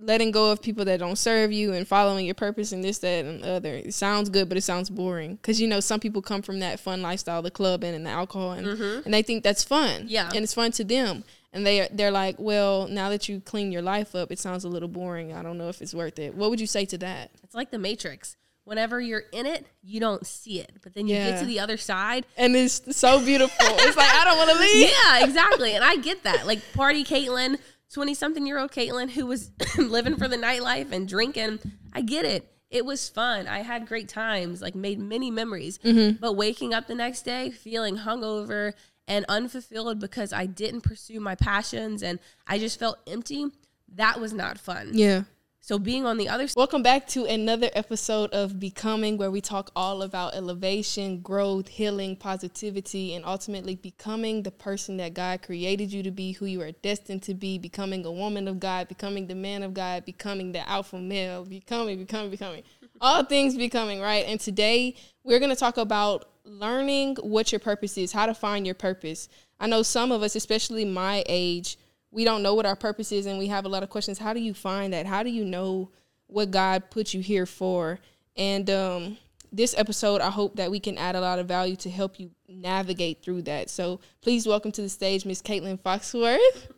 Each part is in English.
letting go of people that don't serve you and following your purpose and this, that, and the other. It sounds good, but it sounds boring because you know some people come from that fun lifestyle, the club and, and the alcohol, and mm-hmm. and they think that's fun. Yeah. and it's fun to them. And they they're like, well, now that you clean your life up, it sounds a little boring. I don't know if it's worth it. What would you say to that? It's like the Matrix. Whenever you're in it, you don't see it, but then you Yeah. get to the other side. And it's so beautiful. it's like I don't want to leave. Yeah, exactly. And I get that. Like party Katelyn, 20 something year old Katelyn who was living for the nightlife and drinking. I get it. It was fun. I had great times, like made many memories. Mm-hmm. But waking up the next day feeling hungover and unfulfilled because I didn't pursue my passions and I just felt empty, that was not fun. Yeah. So being on the other side, Welcome back to another episode of Becoming, where we talk all about elevation, growth, healing, positivity, and ultimately becoming the person that God created you to be, who you are destined to be, becoming a woman of God, becoming the man of God, becoming the alpha male, becoming, becoming, becoming. All things becoming, right? And today we're going to talk about learning what your purpose is, how to find your purpose. I know some of us, especially my age, we don't know what our purpose is and we have a lot of questions. How do you find that? How do you know what God put you here for? And um, this episode, I hope that we can add a lot of value to help you navigate through that. So please welcome to the stage, Miss Katelyn Foxworth.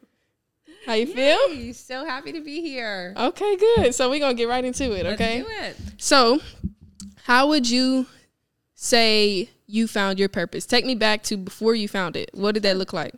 How you feel? So happy to be here. Okay, good. So we're gonna get right into it. Okay. Let's do it. So, how would you say you found your purpose? Take me back to before you found it. What did that look like?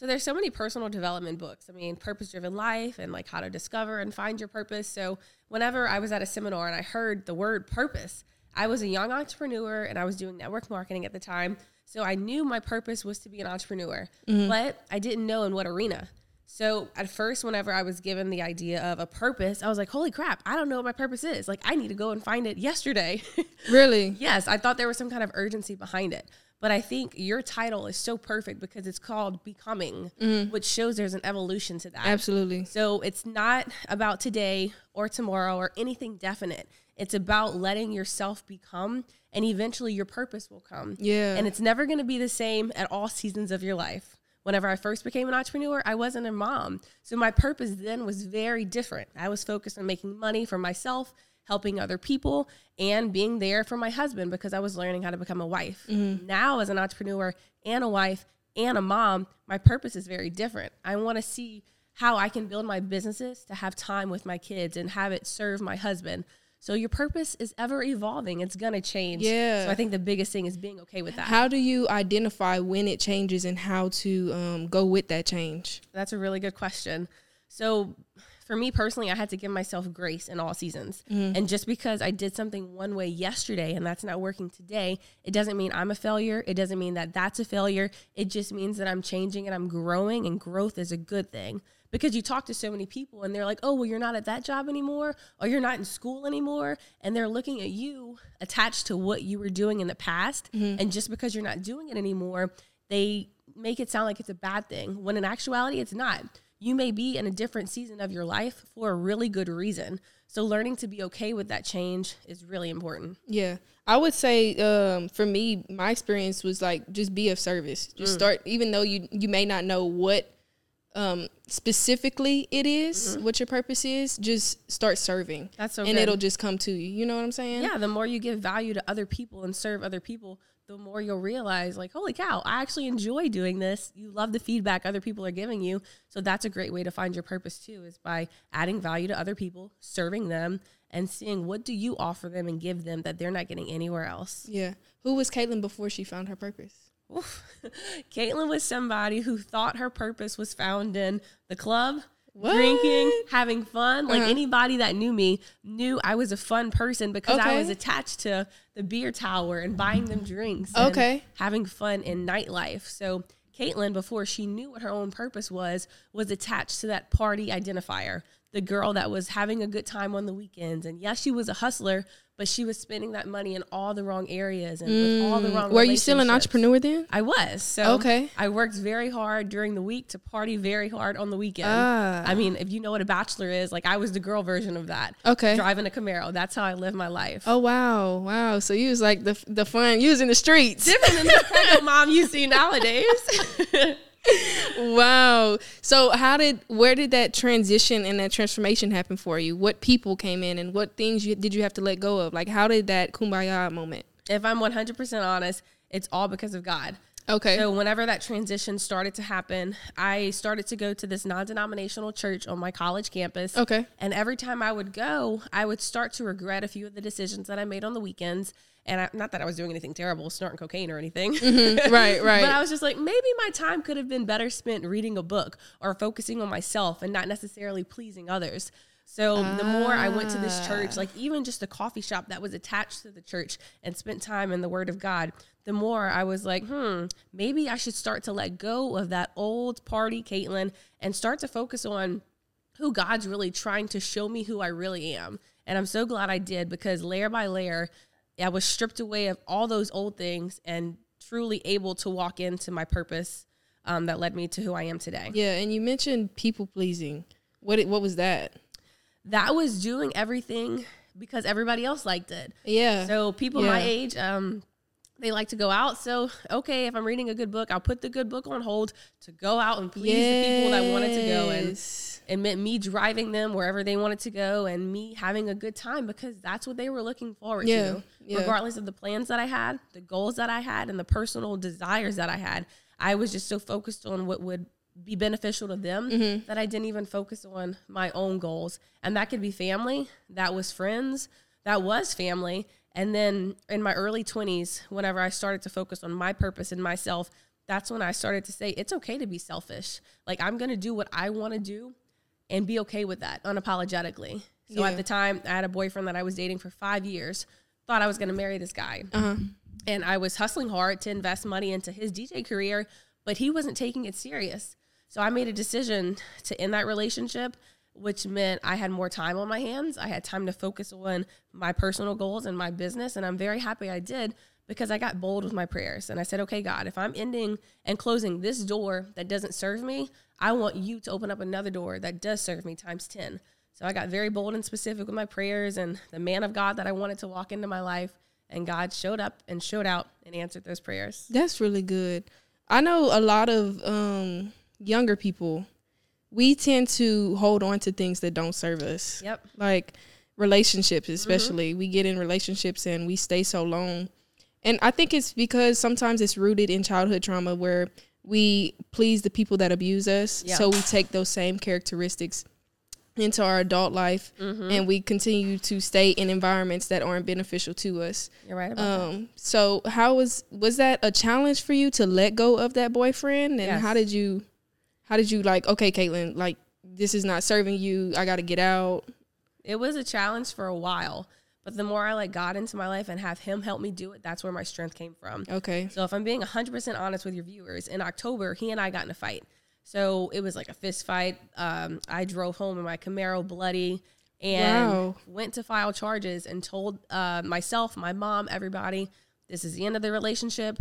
So there's so many personal development books. I mean, purpose driven life and like how to discover and find your purpose. So whenever I was at a seminar and I heard the word purpose, I was a young entrepreneur and I was doing network marketing at the time. So I knew my purpose was to be an entrepreneur, mm-hmm. but I didn't know in what arena. So at first, whenever I was given the idea of a purpose, I was like, holy crap, I don't know what my purpose is. Like, I need to go and find it yesterday. Really? Yes, I thought there was some kind of urgency behind it. But I think your title is so perfect because it's called Becoming, mm-hmm. which shows there's an evolution to that. Absolutely. So it's not about today or tomorrow or anything definite. It's about letting yourself become, and eventually your purpose will come. Yeah. And it's never going to be the same at all seasons of your life. Whenever I first became an entrepreneur, I wasn't a mom. So my purpose then was very different. I was focused on making money for myself, helping other people, and being there for my husband because I was learning how to become a wife. Now, as an entrepreneur and a wife and a mom, my purpose is very different. I want to see how I can build my businesses to have time with my kids and have it serve my husband. So your purpose is ever evolving. It's going to change. Yeah. So I think the biggest thing is being okay with that. How do you identify when it changes and how to um, go with that change? That's a really good question. So, for me personally, I had to give myself grace in all seasons. Mm. And just because I did something one way yesterday and that's not working today, it doesn't mean I'm a failure. It doesn't mean that that's a failure. It just means that I'm changing and I'm growing, and growth is a good thing. Because you talk to so many people and they're like, oh, well, you're not at that job anymore, or you're not in school anymore. And they're looking at you attached to what you were doing in the past. Mm-hmm. And just because you're not doing it anymore, they make it sound like it's a bad thing when in actuality it's not. You may be in a different season of your life for a really good reason. So learning to be okay with that change is really important. Yeah. I would say um, for me, my experience was like just be of service. Just start, even though you you may not know what um, specifically it is, what your purpose is. Just start serving. That's so and good. it'll just come to you. You know what I'm saying? Yeah, the more you give value to other people and serve other people, the more you'll realize like, holy cow, I actually enjoy doing this. You love the feedback other people are giving you. So that's a great way to find your purpose too is by adding value to other people, serving them and seeing what do you offer them and give them that they're not getting anywhere else. Yeah. Who was Katelyn before she found her purpose? Oof. Katelyn was somebody who thought her purpose was found in the club, What? drinking, having fun. Like Uh-huh. anybody that knew me knew I was a fun person because I was attached to the beer tower and buying them drinks. and Okay. Having fun in nightlife. So Katelyn, before she knew what her own purpose was, was attached to that party identifier. The girl that was having a good time on the weekends. And yes, she was a hustler, but she was spending that money in all the wrong areas and with all the wrong Mm. Were you still an entrepreneur then? I was. So Okay. I worked very hard during the week to party very hard on the weekend. Ah. I mean, if you know what a bachelor is, like I was the girl version of that. Okay. Driving a Camaro. That's how I live my life. Oh wow, wow! So you was like the the fun. You was in the streets. Different than the mom you see nowadays. wow. So how did where did that transition and that transformation happen for you? What people came in and what things you, did you have to let go of? Like how did that kumbaya moment? If I'm 100% honest, it's all because of God. Okay. So whenever that transition started to happen, I started to go to this non-denominational church on my college campus. Okay. And every time I would go, I would start to regret a few of the decisions that I made on the weekends. And I, not that I was doing anything terrible, snorting cocaine or anything. Mm-hmm. Right, right. but I was just like, maybe my time could have been better spent reading a book or focusing on myself and not necessarily pleasing others. So the more I went to this church, like even just the coffee shop that was attached to the church and spent time in the Word of God, the more I was like, hmm, maybe I should start to let go of that old party, Katelyn, and start to focus on who God's really trying to show me who I really am. And I'm so glad I did because layer by layer, I was stripped away of all those old things and truly able to walk into my purpose um, that led me to who I am today. Yeah, and you mentioned people pleasing. What what was that? That was doing everything because everybody else liked it. Yeah. So people my age, um, they like to go out. So okay, if I'm reading a good book, I'll put the good book on hold to go out and please the people that wanted to go and Yes. it meant me driving them wherever they wanted to go and me having a good time because that's what they were looking forward Yeah, to. yeah. Regardless of the plans that I had, the goals that I had, and the personal desires that I had, I was just so focused on what would be beneficial to them Mm-hmm. that I didn't even focus on my own goals. And that could be family, that was friends, that was family. And then in my early 20s, whenever I started to focus on my purpose and myself, that's when I started to say, it's okay to be selfish. Like, I'm going to do what I want to do and be okay with that unapologetically. So Yeah. at the time, I had a boyfriend that I was dating for five years, thought I was going to marry this guy. Uh-huh. And I was hustling hard to invest money into his DJ career, but he wasn't taking it serious. So I made a decision to end that relationship, which meant I had more time on my hands. I had time to focus on my personal goals and my business. And I'm very happy I did because I got bold with my prayers. And I said, okay, God, if I'm ending and closing this door that doesn't serve me, I want you to open up another door that does serve me times 10. So I got very bold and specific with my prayers and the man of God that I wanted to walk into my life. And God showed up and showed out and answered those prayers. That's really good. I know a lot of um, younger people. We tend to hold on to things that don't serve us. Yep. Like relationships, especially. We get in relationships and we stay so long. And I think it's because sometimes it's rooted in childhood trauma where we please the people that abuse us. Yeah. So we take those same characteristics into our adult life and we continue to stay in environments that aren't beneficial to us. You're right about that. Um, so how was was that a challenge for you to let go of that boyfriend? And Yes. how did you how did you like, okay, Katelyn, like this is not serving you. I gotta get out. It was a challenge for a while, but the more I like got into my life and have Him help me do it, that's where my strength came from. Okay. So if I'm being 100% honest with your viewers, in October, he and I got in a fight. So it was like a fist fight. Um, I drove home in my Camaro bloody and Wow. went to file charges and told uh, myself, my mom, everybody, this is the end of the relationship.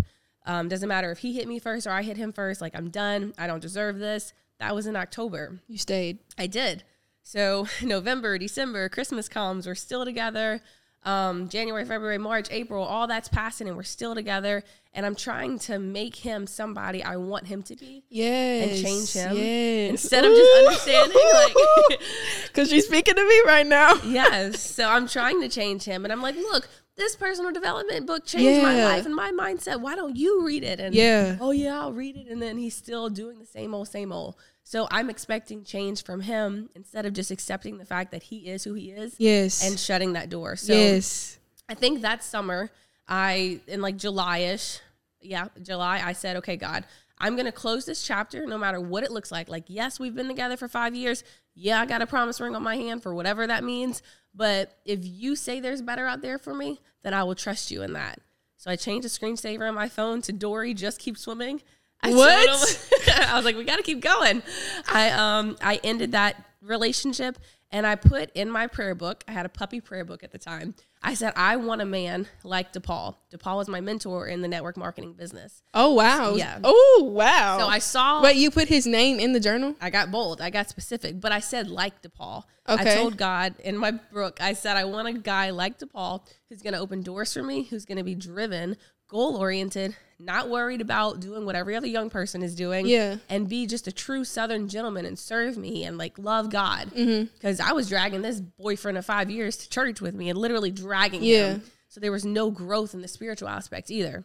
Um, doesn't matter if he hit me first or I hit him first. Like, I'm done. I don't deserve this. That was in October. You stayed. I did. So November, December, Christmas comes, we're still together. Um, January, February, March, April, all that's passing and we're still together. And I'm trying to make him somebody I want him to be Yes. And change him Yes. instead of just understanding like Cause she's speaking to me right now. yes. So I'm trying to change him and I'm like, look, this personal development book changed my life and my mindset. Why don't you read it? And Yeah. oh yeah, I'll read it. And then he's still doing the same old, same old. So I'm expecting change from him instead of just accepting the fact that he is who he is Yes. and shutting that door. So yes. I think that summer, I in like July-ish, yeah, July, I said, okay, God, I'm gonna close this chapter no matter what it looks like. Like, yes, we've been together for five years. Yeah, I got a promise ring on my hand for whatever that means. But if you say there's better out there for me, then I will trust you in that. So I changed the screensaver on my phone to Dory, just keep swimming. I What? I was like, we got to keep going. I um I ended that relationship and I put in my prayer book. I had a puppy prayer book at the time. I said, I want a man like DePaul. DePaul was my mentor in the network marketing business. Oh wow. Yeah. Oh wow. So I saw. But you put his name in the journal? I got bold. I got specific, but I said like DePaul. Okay. I told God in my book, I said I want a guy like DePaul who's going to open doors for me, who's going to be driven, goal oriented, not worried about doing what every other young person is doing. Yeah. And be just a true Southern gentleman and serve me and like love God. Mm-hmm. Because I was dragging this boyfriend of five years to church with me and literally dragging Yeah. him. So there was no growth in the spiritual aspect either.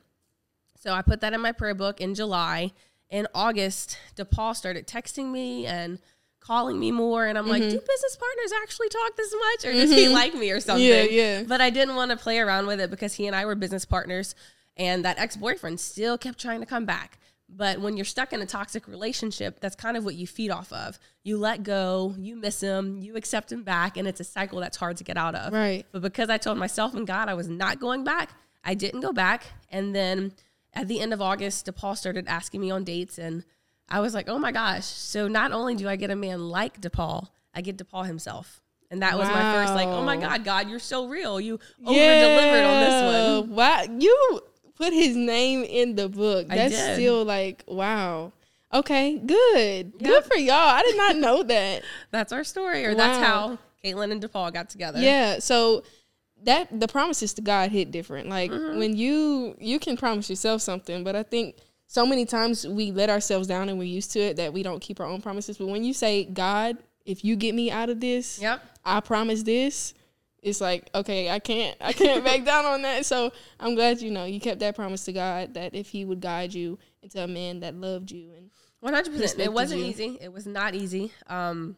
So I put that in my prayer book in July. In August, DePaul started texting me and calling me more. And I'm like, do business partners actually talk this much? Or does he like me or something? Yeah, yeah. But I didn't want to play around with it because he and I were business partners. And that ex boyfriend still kept trying to come back. But when you're stuck in a toxic relationship, that's kind of what you feed off of. You let go, you miss him, you accept him back, and it's a cycle that's hard to get out of. Right. But because I told myself and God I was not going back, I didn't go back. And then at the end of August, DePaul started asking me on dates, and I was like, oh my gosh. So not only do I get a man like DePaul, I get DePaul himself. And that was my first, like, oh my God, God, you're so real. You over delivered on this one. Wow, you put his name in the book. That's still like wow. Okay, good, Yeah. good for y'all. I did not know that. That's our story, or that's how Katelyn and DePaul got together. yeah, so that the promises to God hit different. Like Mm-hmm. when you you can promise yourself something, but I think so many times we let ourselves down and we're used to it that we don't keep our own promises. But when you say, God, if you get me out of this, Yep. I promise this. It's like okay, I can't, I can't back down on that. So I'm glad you know you kept that promise to God that if He would guide you into a man that loved you and One hundred percent. It wasn't you. easy. It was not easy. Um,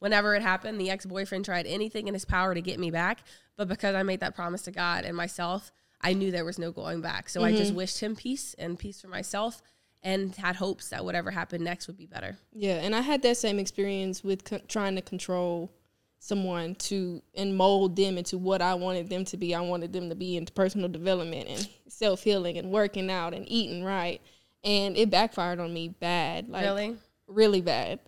whenever it happened, the ex boyfriend tried anything in his power to get me back, but because I made that promise to God and myself, I knew there was no going back. So I just wished him peace and peace for myself, and had hopes that whatever happened next would be better. yeah. And I had that same experience with co- trying to control someone to and mold them into what I wanted them to be. I wanted them to be into personal development and self healing and working out and eating right, and it backfired on me bad. Like really? really bad.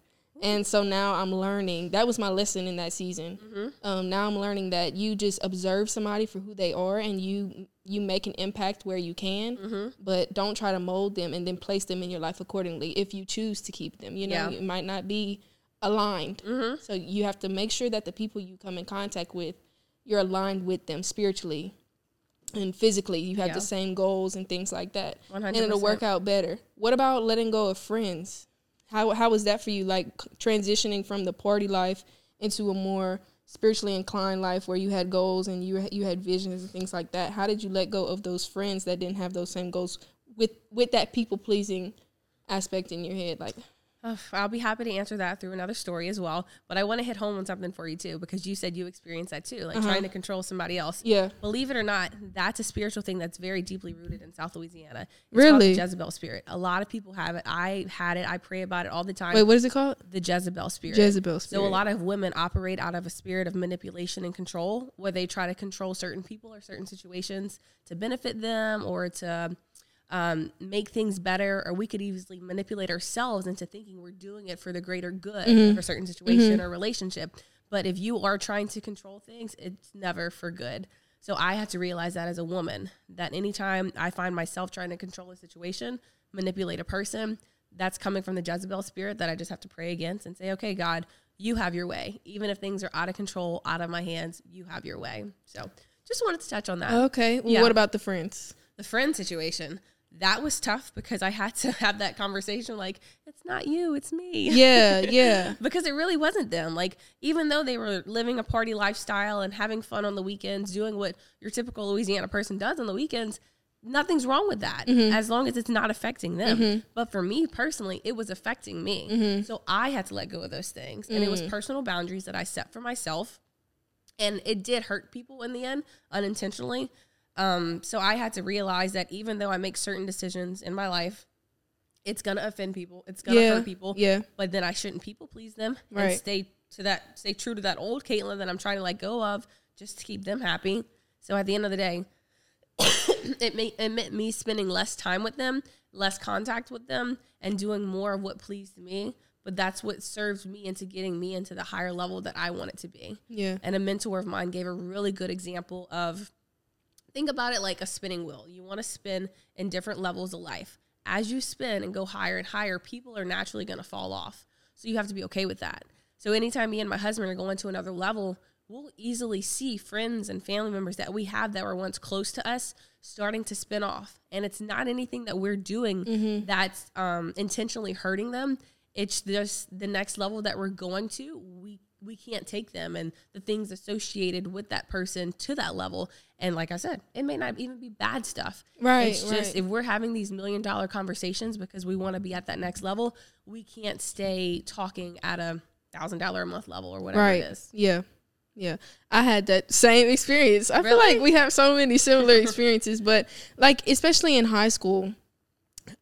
And so now I'm learning. That was my lesson in that season. Um, now I'm learning that you just observe somebody for who they are, and you you make an impact where you can, but don't try to mold them and then place them in your life accordingly. If you choose to keep them, you know, Yeah. it might not be aligned. So you have to make sure that the people you come in contact with, you're aligned with them spiritually and physically. You have Yeah. the same goals and things like that, and 100%. it'll work out better. What about letting go of friends? How how was that for you? Like transitioning from the party life into a more spiritually inclined life where you had goals and you you had visions and things like that. How did you let go of those friends that didn't have those same goals with with that people pleasing aspect in your head? Like I'll be happy to answer that through another story as well. But I want to hit home on something for you too, because you said you experienced that too, like uh-huh. trying to control somebody else. yeah, Believe it or not, that's a spiritual thing that's very deeply rooted in South Louisiana. It's Really? called the Jezebel spirit. A lot of people have it. I had it. I pray about it all the time. wait, what is it called? the Jezebel spirit. Jezebel spirit. So a lot of women operate out of a spirit of manipulation and control, where they try to control certain people or certain situations to benefit them or to um, make things better. Or we could easily manipulate ourselves into thinking we're doing it for the greater good Mm-hmm. of a certain situation or relationship. But if you are trying to control things, it's never for good. So I had to realize that as a woman, that anytime I find myself trying to control a situation, manipulate a person, that's coming from the Jezebel spirit that I just have to pray against and say, okay, God, you have your way. Even if things are out of control, out of my hands, you have your way. So just wanted to touch on that. Okay. Well, Yeah. what about the friends? The friend situation, that was tough because I had to have that conversation like, it's not you, it's me. Yeah, yeah. because it really wasn't them. Like, even though they were living a party lifestyle and having fun on the weekends, doing what your typical Louisiana person does on the weekends, nothing's wrong with that mm-hmm. as long as it's not affecting them. Mm-hmm. But for me personally, it was affecting me. Mm-hmm. So I had to let go of those things. And it was personal boundaries that I set for myself. And it did hurt people in the end unintentionally. Um, so I had to realize that even though I make certain decisions in my life, it's gonna offend people. It's gonna Yeah, hurt people yeah. but then I shouldn't people please them and Right. stay to that, stay true to that old Katelyn that I'm trying to let go of just to keep them happy. So at the end of the day, it may it meant me spending less time with them, less contact with them, and doing more of what pleased me. But that's what served me into getting me into the higher level that I want it to be. Yeah. And a mentor of mine gave a really good example of think about it like a spinning wheel. You want to spin in different levels of life. As you spin and go higher and higher, people are naturally going to fall off. So you have to be okay with that. So anytime me and my husband are going to another level, we'll easily see friends and family members that we have that were once close to us starting to spin off. And it's not anything that we're doing Mm-hmm. that's um, intentionally hurting them. It's just the next level that we're going to. We we can't take them and the things associated with that person to that level. And like I said, it may not even be bad stuff. Right, It's just right. if we're having these million dollar conversations because we want to be at that next level, we can't stay talking at a thousand dollar a month level or whatever right. it is. Yeah. Yeah. I had that same experience. I feel like we have so many similar experiences, but like especially in high school,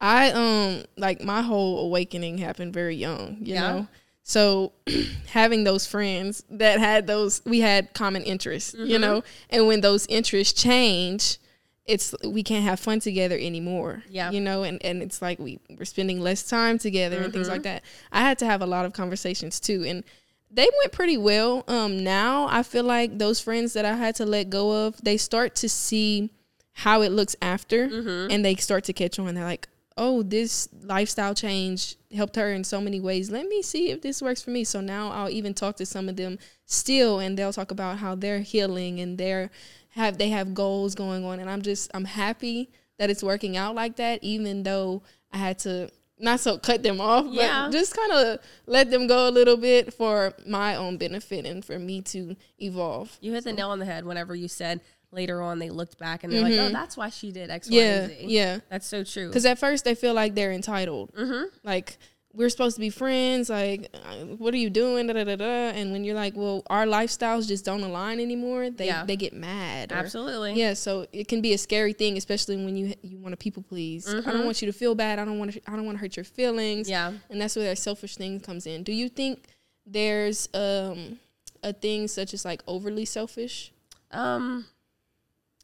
I um like my whole awakening happened very young, you Yeah. know. So having those friends that had those we had common interests, Mm-hmm. you know, and when those interests change, it's we can't have fun together anymore. Yeah. You know, and, and it's like we we're spending less time together and things like Mm-hmm. that. I had to have a lot of conversations too. And they went pretty well. Um now I feel like those friends that I had to let go of, they start to see how it looks after Mm-hmm. and they start to catch on. They're like, oh, this lifestyle change helped her in so many ways. Let me see if this works for me. So now I'll even talk to some of them still and they'll talk about how they're healing and they're have they have goals going on and I'm just I'm happy that it's working out like that even though I had to not so cut them off, Yeah. but just kind of let them go a little bit for my own benefit and for me to evolve. You hit the nail on the head whenever you said later on they looked back and they're like, oh, that's why she did X, Y, Mm-hmm. Yeah, and Z. yeah. That's so true. Because at first they feel like they're entitled. Mm-hmm. Like we're supposed to be friends. Like, what are you doing? Da, da, da, da. And when you're like, well, our lifestyles just don't align anymore. They Yeah. they get mad. or- Absolutely. Yeah. So it can be a scary thing, especially when you you want to people please. I don't want you to feel bad. I don't want to. I don't want to hurt your feelings. Mm-hmm. Yeah. And that's where that selfish thing comes in. Do you think there's um a thing such as like overly selfish? Um,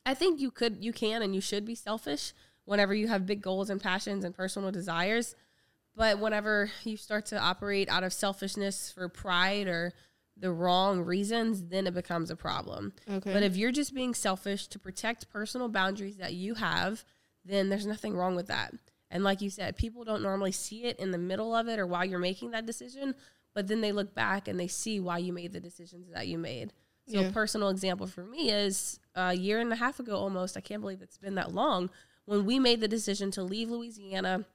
I think you could, you can, and you should be selfish whenever you have big goals and passions and personal desires. But whenever you start to operate out of selfishness for pride or the wrong reasons, then it becomes a problem. Okay. But if you're just being selfish to protect personal boundaries that you have, then there's nothing wrong with that. And like you said, people don't normally see it in the middle of it or while you're making that decision, but then they look back and they see why you made the decisions that you made. So Yeah. a personal example for me is a year and a half ago almost, I can't believe it's been that long, when we made the decision to leave Louisiana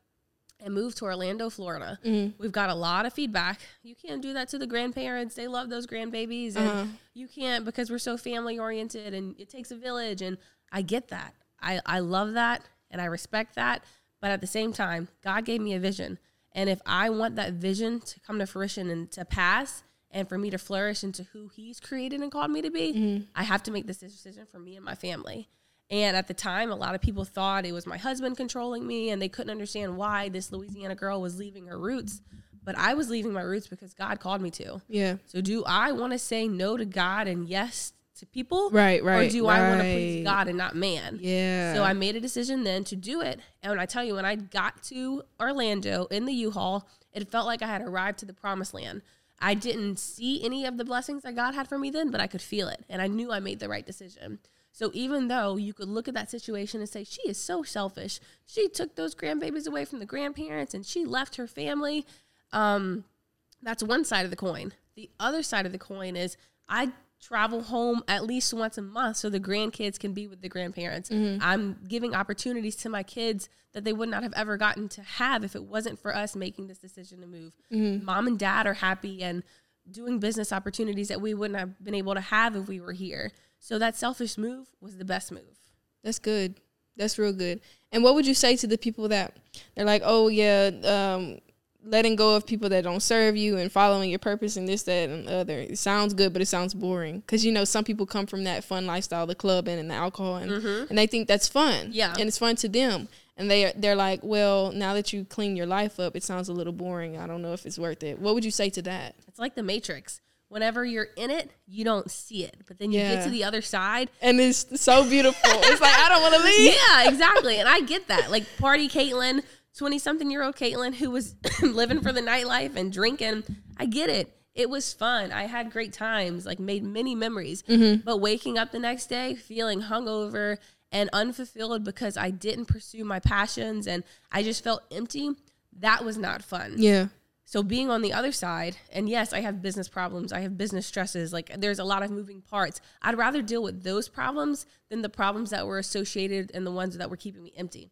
and move to Orlando, Florida. We've got a lot of feedback. You can't do that to the grandparents. They love those grandbabies. And Uh-huh. you can't because we're so family oriented and it takes a village. And I get that. I, I love that and I respect that. But at the same time, God gave me a vision. And if I want that vision to come to fruition and to pass and for me to flourish into who He's created and called me to be, mm-hmm. I have to make this decision for me and my family. And at the time, a lot of people thought it was my husband controlling me and they couldn't understand why this Louisiana girl was leaving her roots. But I was leaving my roots because God called me to. Yeah. So do I want to say no to God and yes to people? Right, right. Or right, do I want to please. God and not man? Yeah. So I made a decision then to do it. And when I tell you, when I got to Orlando in the U-Haul, it felt like I had arrived to the promised land. I didn't see any of the blessings that God had for me then, but I could feel it. And I knew I made the right decision. So even though you could look at that situation and say, she is so selfish, she took those grandbabies away from the grandparents and she left her family. Um, that's one side of the coin. The other side of the coin is I travel home at least once a month so the grandkids can be with the grandparents. I'm giving opportunities to my kids that they would not have ever gotten to have if it wasn't for us making this decision to move. Mom and dad are happy and doing business opportunities that we wouldn't have been able to have if we were here. So that selfish move was the best move. That's good. That's real good. And what would you say to the people that they're like, oh yeah, um, letting go of people that don't serve you and following your purpose and this, that, and the other. It sounds good, but it sounds boring. Because you know, some people come from that fun lifestyle, the club and, the alcohol, and mm-hmm. and they think that's fun. Yeah. and it's fun to them. And they they're like, well, now that you clean your life up, it sounds a little boring. I don't know if it's worth it. What would you say to that? It's like the Matrix. Whenever you're in it, you don't see it. But then you Yeah. get to the other side And it's so beautiful. it's like I don't want to leave. yeah, exactly. And I get that. Like party Katelyn, 20 something year old Katelyn who was living for the nightlife and drinking. I get it. It was fun. I had great times, like made many memories. Mm-hmm. But waking up the next day feeling hungover and unfulfilled because I didn't pursue my passions and I just felt empty, that was not fun. Yeah. So being on the other side, and yes, I have business problems, I have business stresses, like there's a lot of moving parts. I'd rather deal with those problems than the problems that were associated and the ones that were keeping me empty.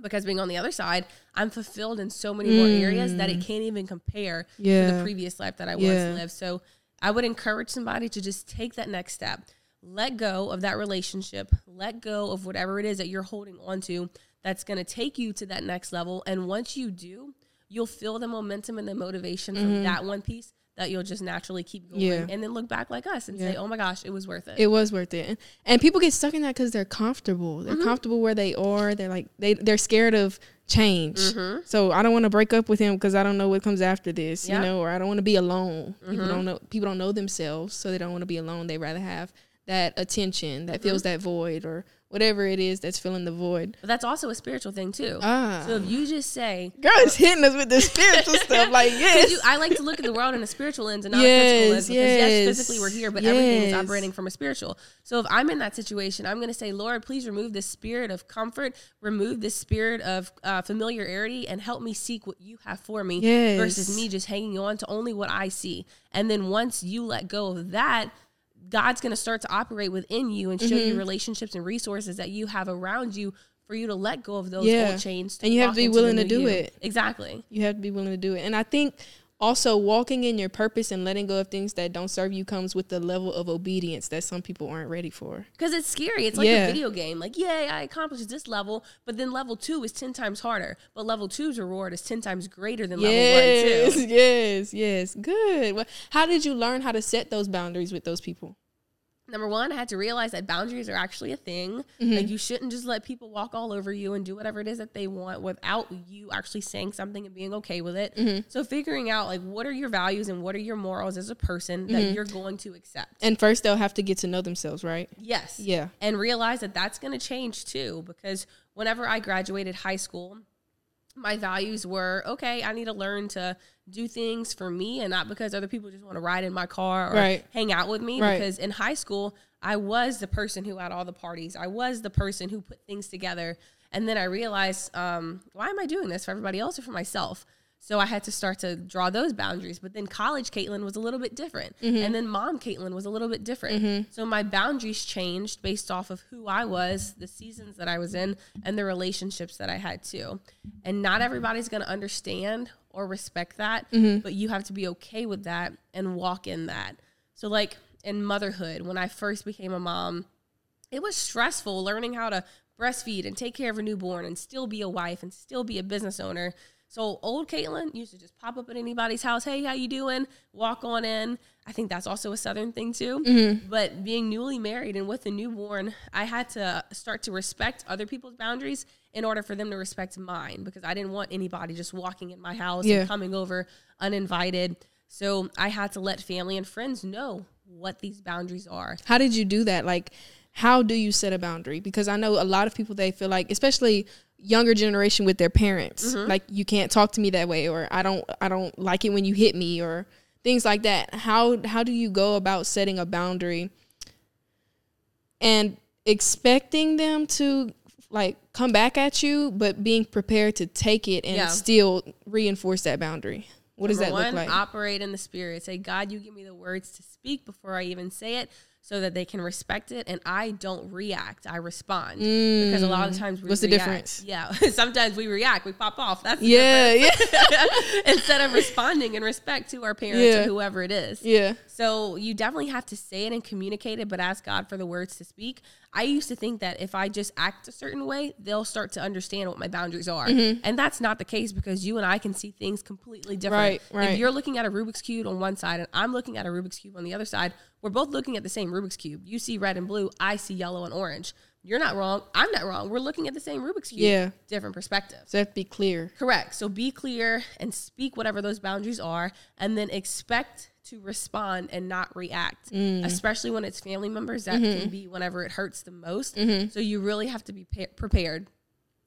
Because being on the other side, I'm fulfilled in so many more areas that it mm. can't even compare to the previous life that I Yeah. once lived. So I would encourage somebody to just take that next step. Let go of that relationship. Let go of whatever it is that you're holding on to that's going to take you to that next level. And once you do, you'll feel the momentum and the motivation from mm-hmm. that one piece that you'll just naturally keep going Mm-hmm. Yeah. and then look back like us and say, oh my gosh, it was worth it. It was worth it. And people get stuck in that because they're comfortable. Mm-hmm. They're comfortable where they are. They're like they they're scared of change. Mm-hmm. So I don't want to break up with him because I don't know what comes after this. Yeah. You know, or I don't want to be alone. People Mm-hmm. don't know. People don't know themselves, so they don't want to be alone. They rather have that attention that fills Mm-hmm. that void or whatever it is that's filling the void. but that's also a spiritual thing too. Ah, so if you just say, girl is hitting us with the spiritual stuff. Like yes, you, I like to look at the world in a spiritual lens and not a physical lens. Because yes, yes, physically we're here, but everything is operating from a spiritual. So if I'm in that situation, I'm going to say, Lord, please remove this spirit of comfort, remove this spirit of uh, familiarity, and help me seek what you have for me Yes. versus me just hanging on to only what I see. And then once you let go of that, God's going to start to operate within you and show Mm-hmm. you relationships and resources that you have around you for you to let go of those Yeah. old chains. And you have to be willing to do you. it. Exactly. You have to be willing to do it. And I think also walking in your purpose and letting go of things that don't serve you comes with the level of obedience that some people aren't ready for. Because it's scary. It's like Yeah. a video game. Like, yay, I accomplished this level, but then level two is 10 times harder. But level two's reward is 10 times greater than level one, too. yes, yes. Good. Well, how did you learn how to set those boundaries with those people? Number one, I had to realize that boundaries are actually a thing. Mm-hmm. Like, you shouldn't just let people walk all over you and do whatever it is that they want without you actually saying something and being okay with it. Mm-hmm. So, figuring out, like, what are your values and what are your morals as a person that mm-hmm. you're going to accept. And first, they'll have to get to know themselves, right? Yes. Yeah. and realize that that's going to change too because whenever I graduated high school, my values were okay, I need to learn to do things for me and not because other people just want to ride in my car or Right. hang out with me. Right. Because in high school, I was the person who had all the parties, I was the person who put things together. And then I realized, um, why am I doing this for everybody else or for myself? So I had to start to draw those boundaries. But then college Katelyn was a little bit different. Mm-hmm. And then mom Katelyn was a little bit different. Mm-hmm. So my boundaries changed based off of who I was, the seasons that I was in, and the relationships that I had too. And not everybody's going to understand or respect that, mm-hmm. but you have to be okay with that and walk in that. So, like in motherhood, when I first became a mom, it was stressful learning how to breastfeed and take care of a newborn and still be a wife and still be a business owner. So old Katelyn used to just pop up at anybody's house. Hey, how you doing? Walk on in. I think that's also a Southern thing too. Mm-hmm. But being newly married and with a newborn, I had to start to respect other people's boundaries in order for them to respect mine because I didn't want anybody just walking in my house Yeah. and coming over uninvited. So I had to let family and friends know what these boundaries are. How did you do that? Like, how do you set a boundary? Because I know a lot of people they feel like, especially younger generation with their parents, mm-hmm. like you can't talk to me that way, or I don't, I don't like it when you hit me, or things like that. How how do you go about setting a boundary and expecting them to like come back at you, but being prepared to take it and Yeah. still reinforce that boundary? What does that Number look like? Operate in the spirit. Say, God, you give me the words to speak before I even say it so that they can respect it and I don't react. I respond. because a lot of times we Mm. What's the react. difference? Yeah. Sometimes we react, we pop off. That's the yeah, yeah. Instead of responding in respect to our parents Yeah. or whoever it is. yeah. So you definitely have to say it and communicate it, but ask God for the words to speak. I used to think that if I just act a certain way, they'll start to understand what my boundaries are. Mm-hmm. And that's not the case because you and I can see things completely different. Right, right. If you're looking at a Rubik's Cube on one side and I'm looking at a Rubik's Cube on the other side, we're both looking at the same Rubik's Cube. You see red and blue, I see yellow and orange. You're not wrong. I'm not wrong. We're looking at the same Rubik's Cube. Yeah. Different perspectives. So to be clear. Correct. So be clear and speak whatever those boundaries are, and then expect to respond and not react, Mm. especially when it's family members. That Mm-hmm. can be whenever it hurts the most. So you really have to be pa- prepared.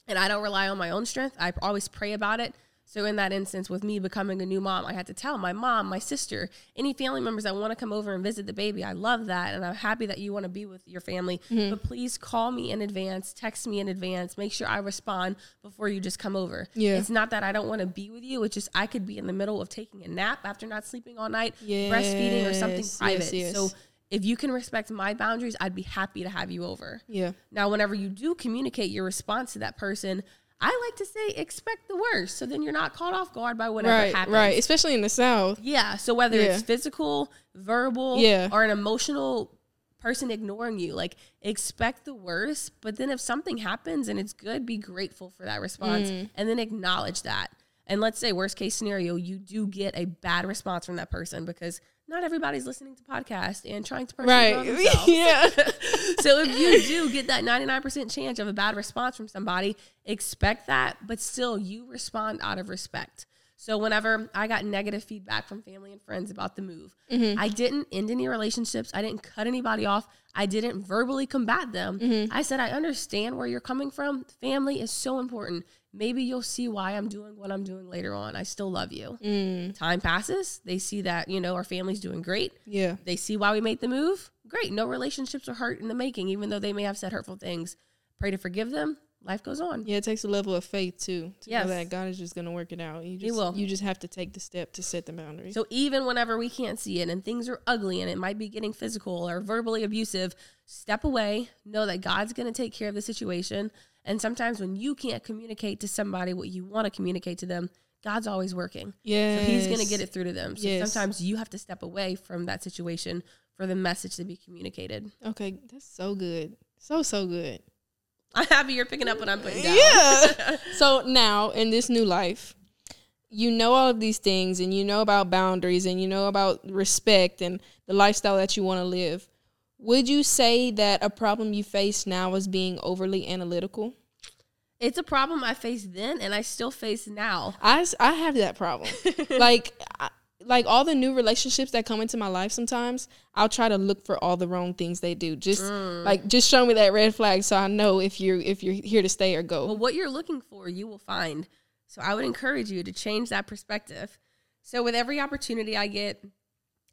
And I don't rely on my own strength. I always pray about it. So in that instance, with me becoming a new mom, I had to tell my mom, my sister, any family members that want to come over and visit the baby. I love that, and I'm happy that you want to be with your family. Mm-hmm. But please call me in advance, text me in advance, make sure I respond before you just come over. Yeah. It's not that I don't want to be with you. It's just I could be in the middle of taking a nap after not sleeping all night, breastfeeding or something Yes, private. yes, yes. So if you can respect my boundaries, I'd be happy to have you over. Yeah. Now, whenever you do communicate your response to that person, I like to say expect the worst. So then you're not caught off guard by whatever Right. happens. Right. Especially in the South. Yeah. So whether Yeah. it's physical, verbal, Yeah. or an emotional person ignoring you, like expect the worst. But then if something happens and it's good, be grateful for that response Mm. and then acknowledge that. And let's say worst case scenario, you do get a bad response from that person because not everybody's listening to podcasts and trying to Right. yeah. so if you do get that 99% chance of a bad response from somebody, expect that, but still you respond out of respect. So whenever I got negative feedback from family and friends about the move, mm-hmm. I didn't end any relationships. I didn't cut anybody off. I didn't verbally combat them. Mm-hmm. I said, I understand where you're coming from. Family is so important. Maybe you'll see why I'm doing what I'm doing later on. I still love you. Mm. Time passes. They see that, you know, our family's doing great Yeah. they see why we made the move. Great. No relationships are hurt in the making, even though they may have said hurtful things. Pray to forgive them. Life goes on. Yeah, it takes a level of faith too to Yes. know that God is just going to work it out. You He just, will. You just have to take the step to set the boundaries. So even whenever we can't see it and things are ugly and it might be getting physical or verbally abusive, step away. Know that God's going to take care of the situation. And sometimes when you can't communicate to somebody what you want to communicate to them, God's always working. yeah, So he's going to get it through to them. So Yes. sometimes you have to step away from that situation for the message to be communicated. Okay, that's so good. So so good. I'm happy you're picking up what I'm putting down. Yeah. so now in this new life, you know all of these things and you know about boundaries and you know about respect and the lifestyle that you want to live. Would you say that a problem you face now is being overly analytical? It's a problem I faced then and I still face now. I, I have that problem. like I, like all the new relationships that come into my life sometimes I'll try to look for all the wrong things they do. Just mm. like just show me that red flag so I know if you're if you're here to stay or go. Well, what you're looking for, you will find. So I would encourage you to change that perspective. So with every opportunity I get,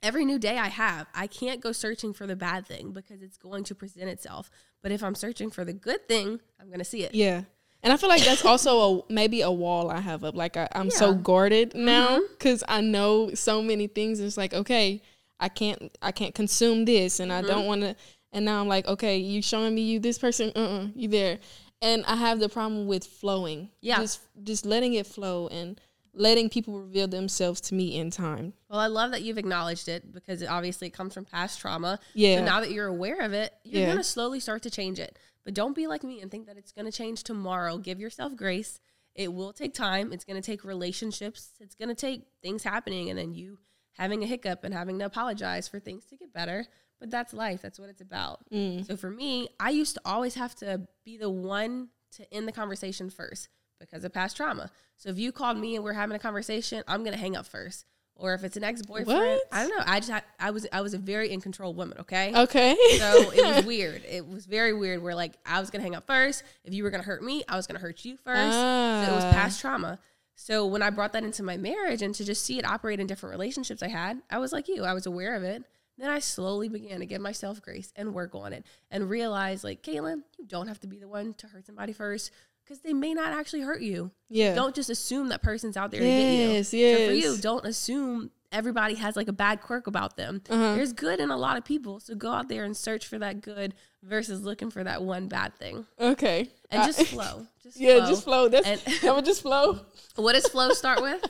every new day I have, I can't go searching for the bad thing because it's going to present itself. But if I'm searching for the good thing, I'm going to see it. Yeah. And I feel like that's also a maybe a wall I have up. Like I, I'm so Yeah. Mm-hmm. guarded now because I know so many things. It's like okay, I can't I can't consume this, and Mm-hmm. I don't want to. And now I'm like, okay, you showing me you this person, uh, uh you there. And I have the problem with flowing. Yeah. just just letting it flow and letting people reveal themselves to me in time. Well, I love that you've acknowledged it because it obviously it comes from past trauma. Yeah. So now that you're aware of it, you're Yeah. going to slowly start to change it. But don't be like me and think that it's going to change tomorrow. Give yourself grace. It will take time. It's going to take relationships. It's going to take things happening and then you having a hiccup and having to apologize for things to get better. But that's life. That's what it's about. Mm. So for me, I used to always have to be the one to end the conversation first because of past trauma. So if you called me and we're having a conversation, I'm going to hang up first. Or if it's an ex-boyfriend, What? I don't know. I just had, I was I was a very in control woman, okay? Okay. So it was weird. It was very weird where like I was gonna hang up first. If you were gonna hurt me, I was gonna hurt you first. So it was Ah. past trauma. So when I brought that into my marriage and to just see it operate in different relationships I had, I was like you. I was aware of it. Then I slowly began to give myself grace and work on it and realize like, Katelyn, you don't have to be the one to hurt somebody first because they may not actually hurt you. yeah. Don't just assume that person's out there to get you. Yes, So for you, don't assume everybody has like a bad quirk about them. Uh-huh. There's good in a lot of people. So go out there and search for that good versus looking for that one bad thing. okay. And I- just flow. Just yeah, flow. just flow. That's And- that would just flow. What does flow start with?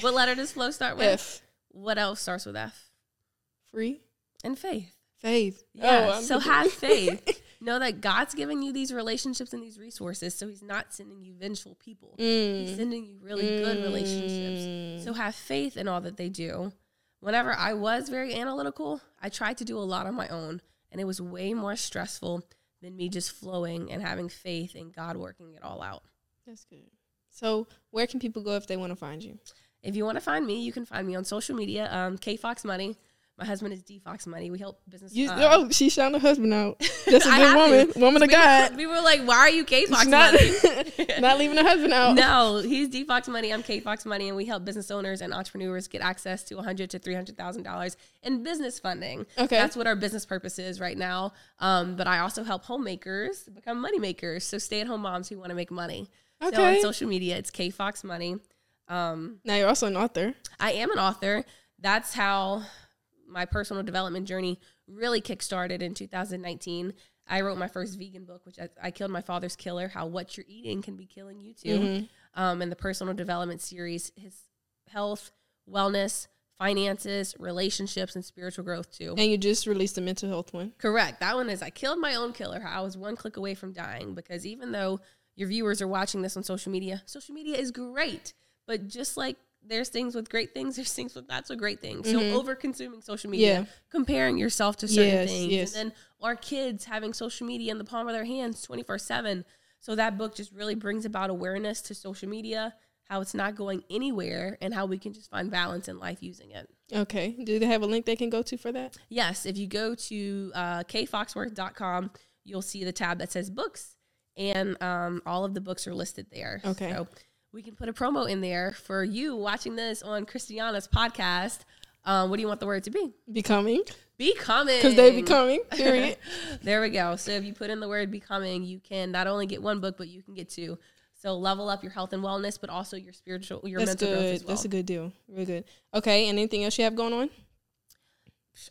What letter does flow start with? F. What else starts with F? Free. And faith. Faith. Yeah. Oh, I'm so have faith. know that God's giving you these relationships and these resources. So He's not sending you vengeful people. He's Mm. sending you really good relationships. Mm. So have faith in all that they do. Whenever I was very analytical, I tried to do a lot on my own, and it was way more stressful than me just flowing and having faith in God working it all out. That's good. So, where can people go if they want to find you? If you want to find me, you can find me on social media, um, K Fox Money. My husband is D Fox Money. We help business. You, oh, she shot her husband out. That's a good woman, to. woman of we God. Were, we were like, why are you K Fox not, Money? not leaving her husband out. no, he's D Fox Money. I'm K Fox Money, and we help business owners and entrepreneurs get access to 100 to 300 thousand dollars in business funding. Okay. that's what our business purpose is right now. Um, but I also help homemakers become money makers. So stay at home moms who want to make money. So Okay. on social media, it's K Fox Money. Um, Now you're also an author. I am an author. That's how my personal development journey really kickstarted in 2019. I wrote my first vegan book, which I, I killed my father's killer. How what you're eating can be killing you too. Mm-hmm. Um, and the personal development series, his health, wellness, finances, relationships, and spiritual growth too. And you just released a mental health one. Correct. That one is I killed my own killer. How I was one click away from dying because even though your viewers are watching this on social media, social media is great. But just like there's things with great things, there's things with not so great things. So over consuming social media, Mm-hmm. Yeah. comparing yourself to certain Yes, things, yes. and then our kids having social media in the palm of their hands 24 7. So that book just really brings about awareness to social media, how it's not going anywhere, and how we can just find balance in life using it. Okay. Do they have a link they can go to for that? Yes, if you go to uh, kfoxworth.com, you'll see the tab that says books, and um, all of the books are listed there. Okay. So we can put a promo in there for you watching this on Christiana's podcast. Um, what do you want the word to be? Becoming. Becoming. Because they becoming, period. there we go. So if you put in the word becoming, you can not only get one book, but you can get two. So level up your health and wellness, but also your spiritual, your That's mental growth as well. That's a good deal. Real good. Okay. Anything else you have going on?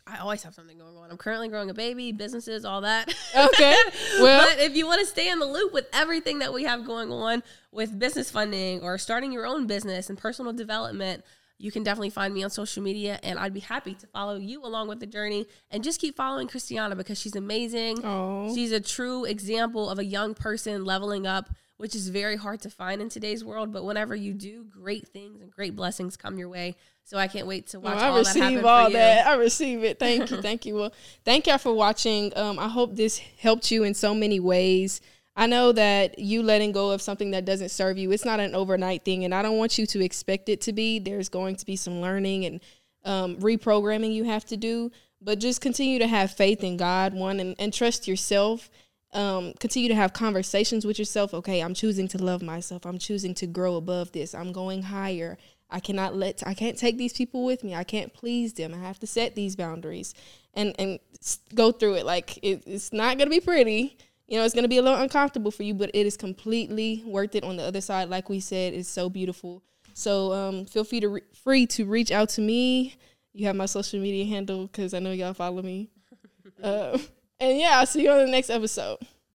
I always have something going on. I'm currently growing a baby, businesses, all that. Okay. Well, but if you want to stay in the loop with everything that we have going on with business funding or starting your own business and personal development, you can definitely find me on social media and I'd be happy to follow you along with the journey and just keep following Christiana because she's amazing. Oh. She's a true example of a young person leveling up, which is very hard to find in today's world. But whenever you do, great things and great blessings come your way. So I can't wait to watch Well, I all that receive all for you. that. I receive it. Thank you. Thank you. Well, thank y'all for watching. Um, I hope this helped you in so many ways. I know that you letting go of something that doesn't serve you, it's not an overnight thing. And I don't want you to expect it to be. There's going to be some learning and um, reprogramming you have to do. But just continue to have faith in God, one, and, and trust yourself. Um, continue to have conversations with yourself. Okay, I'm choosing to love myself. I'm choosing to grow above this. I'm going higher. I cannot let I can't take these people with me. I can't please them. I have to set these boundaries and and go through it. Like it, it's not gonna be pretty. You know, it's gonna be a little uncomfortable for you, but it is completely worth it. On the other side, like we said, it's so beautiful. So um, feel free to re- free to reach out to me. You have my social media handle because I know y'all follow me. uh, and yeah, I'll see you on the next episode.